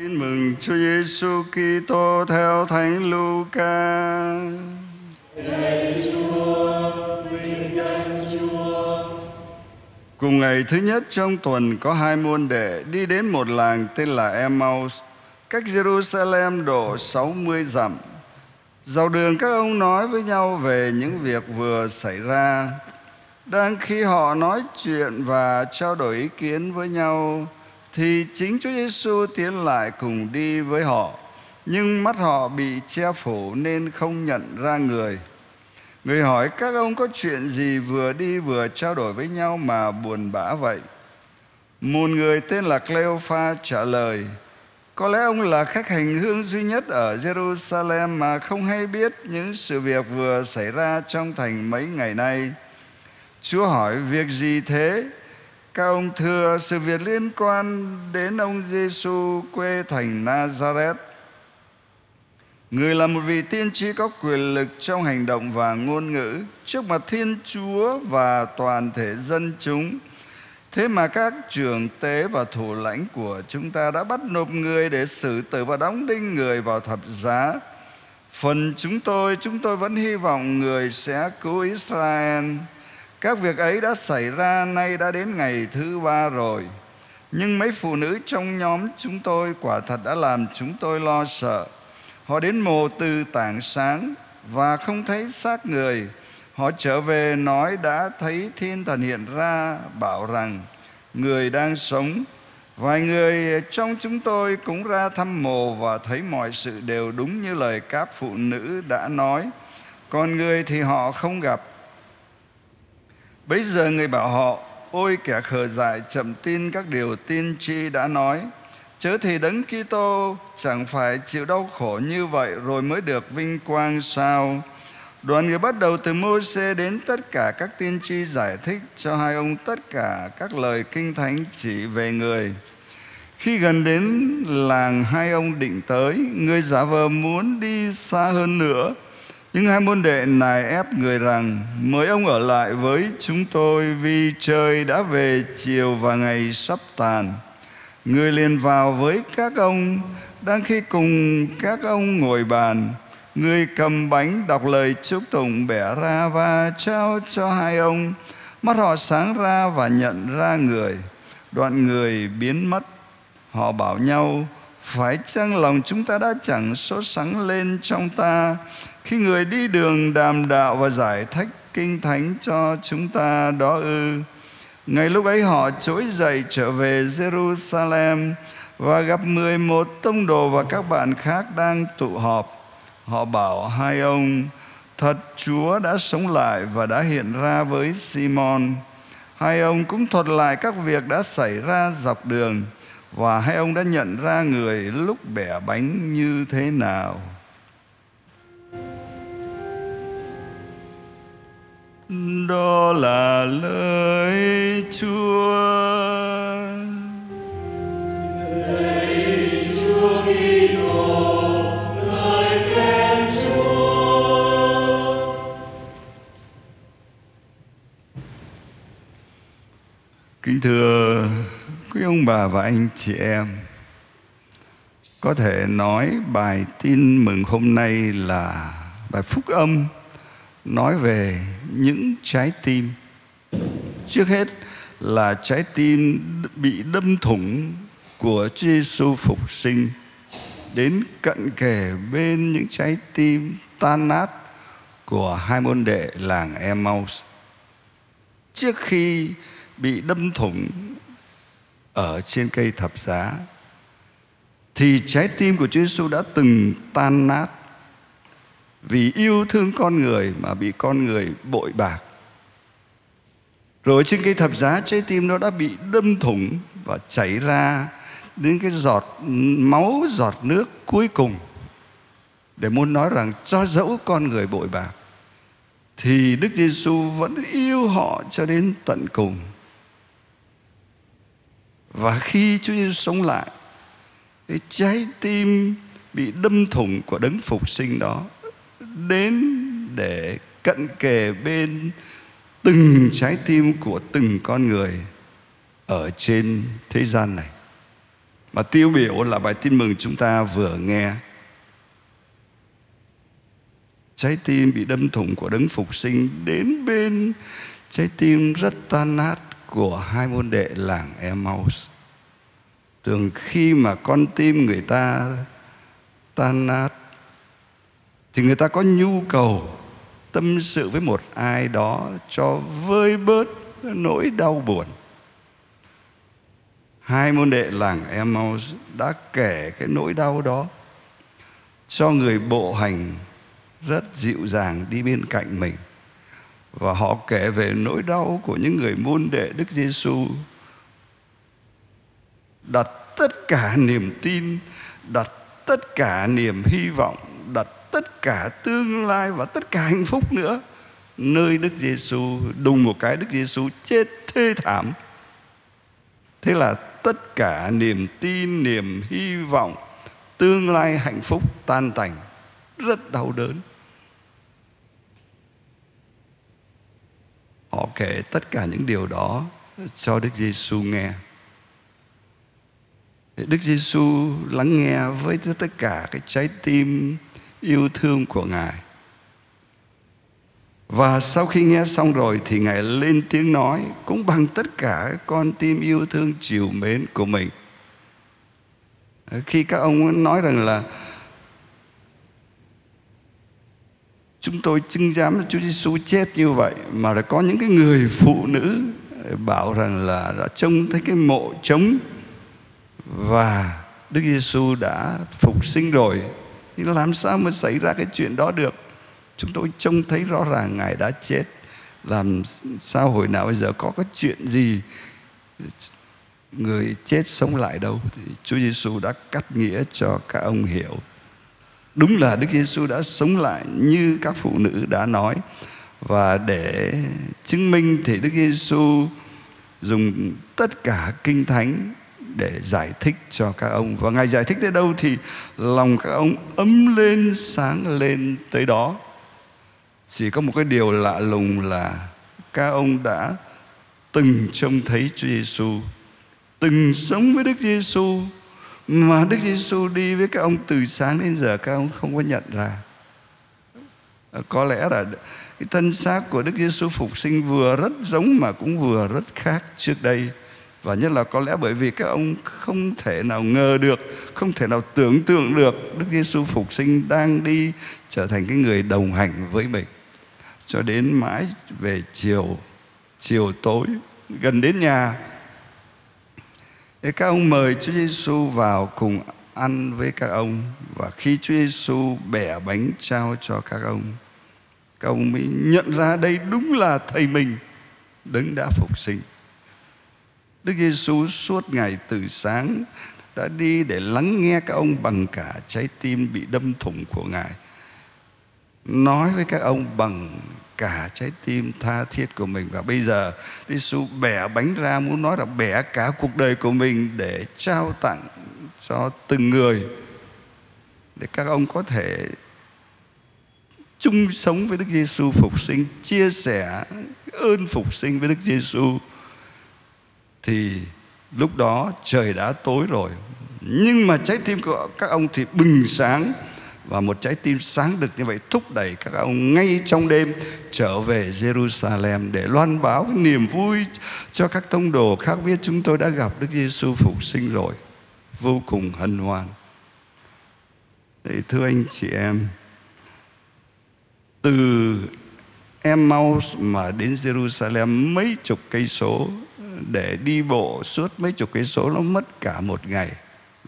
Tin mừng Chúa Giêsu Kitô theo Thánh Luca. Cùng ngày thứ nhất trong tuần có hai môn đệ đi đến một làng tên là Emmaus, cách Jerusalem độ 60 dặm. Dạo đường các ông nói với nhau về những việc vừa xảy ra. Đang khi họ nói chuyện và trao đổi ý kiến với nhau, thì chính Chúa Giêsu tiến lại cùng đi với họ, nhưng mắt họ bị che phủ nên không nhận ra người. Người hỏi các ông có chuyện gì vừa đi vừa trao đổi với nhau mà buồn bã vậy? Một người tên là Cleopha trả lời, có lẽ ông là khách hành hương duy nhất ở Jerusalem mà không hay biết những sự việc vừa xảy ra trong thành mấy ngày nay. Chúa hỏi việc gì thế? Các ông thưa sự việc liên quan đến ông Giêsu quê thành Nazareth. Người là một vị tiên tri có quyền lực trong hành động và ngôn ngữ trước mặt Thiên Chúa và toàn thể dân chúng. Thế mà các trưởng tế và thủ lãnh của chúng ta đã bắt nộp người để xử tử và đóng đinh người vào thập giá. Phần chúng tôi, chúng tôi vẫn hy vọng người sẽ cứu Israel. Các việc ấy đã xảy ra, nay đã đến ngày thứ ba rồi. Nhưng mấy phụ nữ trong nhóm chúng tôi quả thật đã làm chúng tôi lo sợ. Họ đến mồ từ tảng sáng và không thấy xác người. Họ trở về nói đã thấy thiên thần hiện ra, bảo rằng, người đang sống. Vài người trong chúng tôi cũng ra thăm mồ và thấy mọi sự đều đúng như lời các phụ nữ đã nói. Còn người thì họ không gặp. Bây giờ người bảo họ, ôi kẻ khờ dại chậm tin các điều tiên tri đã nói. Chớ thì đấng Kitô chẳng phải chịu đau khổ như vậy rồi mới được vinh quang sao? Đoàn người bắt đầu từ Môse đến tất cả các tiên tri giải thích cho hai ông tất cả các lời kinh thánh chỉ về người. Khi gần đến làng hai ông định tới, người giả vờ muốn đi xa hơn nữa. Nhưng hai môn đệ này ép người rằng mời ông ở lại với chúng tôi vì trời đã về chiều và ngày sắp tàn. Người liền vào với các ông, đang khi cùng các ông ngồi bàn, người cầm bánh đọc lời chúc tụng bẻ ra và trao cho hai ông. Mắt họ sáng ra và nhận ra người. Đoạn người biến mất. Họ bảo nhau, phải chăng lòng chúng ta đã chẳng sốt sắng lên trong ta khi người đi đường đàm đạo và giải thích kinh thánh cho chúng ta đó ư? ngày lúc ấy họ trỗi dậy trở về Jerusalem và gặp 11 tông đồ và các bạn khác đang tụ họp. Họ bảo hai ông, thật Chúa đã sống lại và đã hiện ra với Simon. Hai ông cũng thuật lại các việc đã xảy ra dọc đường và hai ông đã nhận ra người lúc bẻ bánh như thế nào. Đó là lời Chúa. Lời Chúa Kitô, lời khen Chúa. Kính thưa quý ông bà và anh chị em, có thể nói bài tin mừng hôm nay là bài phúc âm nói về những trái tim. Trước hết là trái tim bị đâm thủng của Chúa Giêsu phục sinh. Đến cận kề bên những trái tim tan nát của hai môn đệ làng Emmaus. Trước khi bị đâm thủng ở trên cây thập giá, thì trái tim của Chúa Giêsu đã từng tan nát vì yêu thương con người mà bị con người bội bạc rồi trên cây thập giá trái tim nó đã bị đâm thủng và chảy ra đến cái giọt máu giọt nước cuối cùng để muốn nói rằng cho dẫu con người bội bạc thì Đức Giêsu vẫn yêu họ cho đến tận cùng. Và khi Chúa Giêsu sống lại, cái trái tim bị đâm thủng của đấng phục sinh đó đến để cận kề bên từng trái tim của từng con người ở trên thế gian này mà tiêu biểu là bài tin mừng chúng ta vừa nghe trái tim bị đâm thủng của đấng phục sinh đến bên trái tim rất tan nát của hai môn đệ làng Emmaus. Thường khi mà con tim người ta tan nát thì người ta có nhu cầu tâm sự với một ai đó cho vơi bớt nỗi đau buồn. Hai môn đệ làng Emmaus đã kể cái nỗi đau đó cho người bộ hành rất dịu dàng đi bên cạnh mình và họ kể về nỗi đau của những người môn đệ Đức Giêsu đặt tất cả niềm tin, đặt tất cả niềm hy vọng, đặt tất cả tương lai và tất cả hạnh phúc nữa nơi Đức Giêsu đùng một cái Đức Giêsu chết thê thảm. Thế là tất cả niềm tin, niềm hy vọng, tương lai hạnh phúc tan tành, rất đau đớn. Họ kể tất cả những điều đó cho Đức Giêsu nghe. Đức Giêsu lắng nghe với tất cả cái trái tim yêu thương của Ngài. Và sau khi nghe xong rồi thì Ngài lên tiếng nói, cũng bằng tất cả con tim yêu thương chiều mến của mình. Khi các ông nói rằng là chúng tôi chứng giám Chúa Giêsu chết như vậy, mà đã có những cái người phụ nữ bảo rằng là đã trông thấy cái mộ trống và Đức Giêsu đã phục sinh rồi thì làm sao mà xảy ra cái chuyện đó được? Chúng tôi trông thấy rõ ràng ngài đã chết. Làm sao hồi nào bây giờ có cái chuyện gì người chết sống lại đâu? Thì Chúa Giêsu đã cắt nghĩa cho các ông hiểu. Đúng là Đức Giêsu đã sống lại như các phụ nữ đã nói. Và để chứng minh thì Đức Giêsu dùng tất cả kinh thánh để giải thích cho các ông. Và ngài giải thích tới đâu thì lòng các ông ấm lên, sáng lên tới đó. Chỉ có một cái điều lạ lùng là các ông đã từng trông thấy Chúa Giêsu từng sống với Đức Giêsu mà Đức Giêsu đi với các ông từ sáng đến giờ các ông không có nhận ra. À, có lẽ là cái thân xác của Đức Giêsu phục sinh vừa rất giống mà cũng vừa rất khác trước đây và nhất là có lẽ bởi vì các ông không thể nào ngờ được, không thể nào tưởng tượng được Đức Giêsu phục sinh đang đi trở thành cái người đồng hành với mình. Cho đến mãi về chiều chiều tối, gần đến nhà Thế các ông mời Chúa Giêsu vào cùng ăn với các ông. Và khi Chúa Giêsu bẻ bánh trao cho các ông các ông mới nhận ra đây đúng là thầy mình đấng đã phục sinh. Đức Giêsu suốt ngày từ sáng đã đi để lắng nghe các ông bằng cả trái tim bị đâm thủng của Ngài. Nói với các ông bằng cả trái tim tha thiết của mình và bây giờ Đức Giêsu bẻ bánh ra muốn nói là bẻ cả cuộc đời của mình để trao tặng cho từng người để các ông có thể chung sống với Đức Giêsu phục sinh, chia sẻ ơn phục sinh với Đức Giêsu thì lúc đó trời đã tối rồi. Nhưng mà trái tim của các ông thì bừng sáng. Và một trái tim sáng được như vậy thúc đẩy các ông ngay trong đêm trở về Jerusalem để loan báo cái niềm vui cho các tông đồ khác biết chúng tôi đã gặp Đức Giêsu phục sinh rồi. Vô cùng hân hoan. Thì thưa anh chị em, từ Emmaus mà đến Jerusalem mấy chục cây số để đi bộ suốt mấy chục cây số nó mất cả một ngày.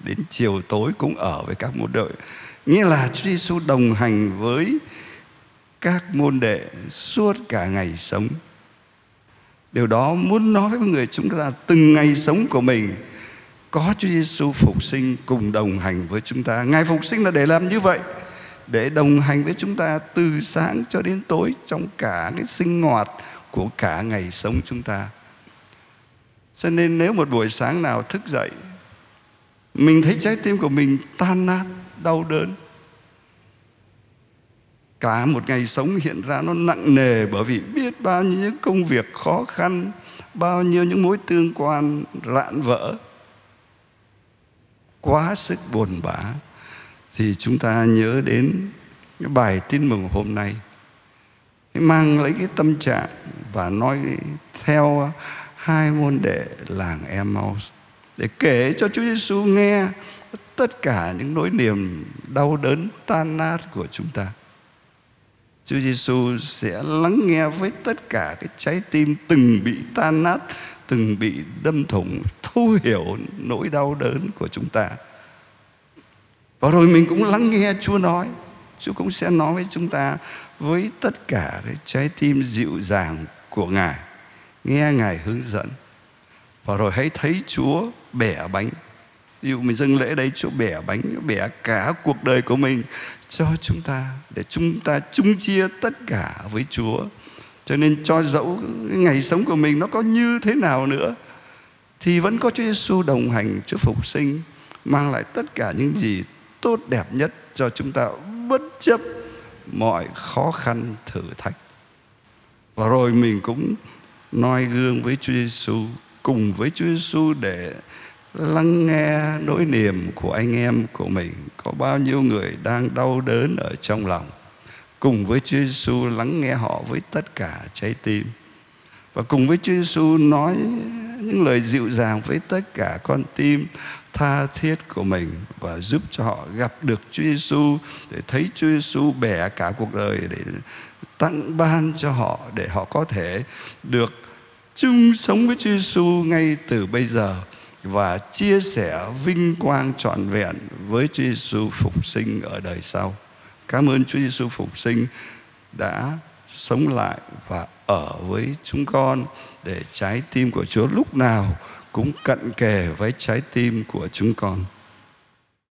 Đến chiều tối cũng ở với các môn đệ nghĩa là Chúa Giêsu đồng hành với các môn đệ suốt cả ngày sống. Điều đó muốn nói với người chúng ta từng ngày sống của mình, có Chúa Giêsu phục sinh cùng đồng hành với chúng ta. Ngài phục sinh là để làm như vậy, để đồng hành với chúng ta từ sáng cho đến tối trong cả cái sinh hoạt của cả ngày sống chúng ta cho nên nếu một buổi sáng nào thức dậy, mình thấy trái tim của mình tan nát, đau đớn, cả một ngày sống hiện ra nó nặng nề bởi vì biết bao nhiêu những công việc khó khăn, bao nhiêu những mối tương quan rạn vỡ, quá sức buồn bã, thì chúng ta nhớ đến cái bài tin mừng hôm nay, mang lấy cái tâm trạng và nói theo hai môn đệ làng Emmaus để kể cho Chúa Giêsu nghe tất cả những nỗi niềm đau đớn tan nát của chúng ta. Chúa Giêsu sẽ lắng nghe với tất cả cái trái tim từng bị tan nát, từng bị đâm thủng, thấu hiểu nỗi đau đớn của chúng ta. Và rồi mình cũng lắng nghe Chúa nói. Chúa cũng sẽ nói với chúng ta với tất cả cái trái tim dịu dàng của Ngài. Nghe Ngài hướng dẫn. Và rồi hãy thấy Chúa bẻ bánh. Ví dụ mình dâng lễ đây, Chúa bẻ bánh bẻ cả cuộc đời của mình cho chúng ta, để chúng ta chung chia tất cả với Chúa. Cho nên cho dẫu ngày sống của mình nó có như thế nào nữa, thì vẫn có Chúa Giêsu đồng hành, Chúa phục sinh, mang lại tất cả những gì tốt đẹp nhất cho chúng ta bất chấp mọi khó khăn thử thách. Và rồi mình cũng noi gương với Chúa Giêsu, cùng với Chúa Giêsu để lắng nghe nỗi niềm của anh em của mình. Có bao nhiêu người đang đau đớn ở trong lòng, cùng với Chúa Giêsu lắng nghe họ với tất cả trái tim. Và cùng với Chúa Giêsu nói những lời dịu dàng với tất cả con tim tha thiết của mình và giúp cho họ gặp được Chúa Giêsu, để thấy Chúa Giêsu bẻ cả cuộc đời, để tặng ban cho họ để họ có thể được chung sống với Chúa Giêsu ngay từ bây giờ và chia sẻ vinh quang trọn vẹn với Chúa Giêsu phục sinh ở đời sau. Cảm ơn Chúa Giêsu phục sinh đã sống lại và ở với chúng con để trái tim của Chúa lúc nào cũng cận kề với trái tim của chúng con.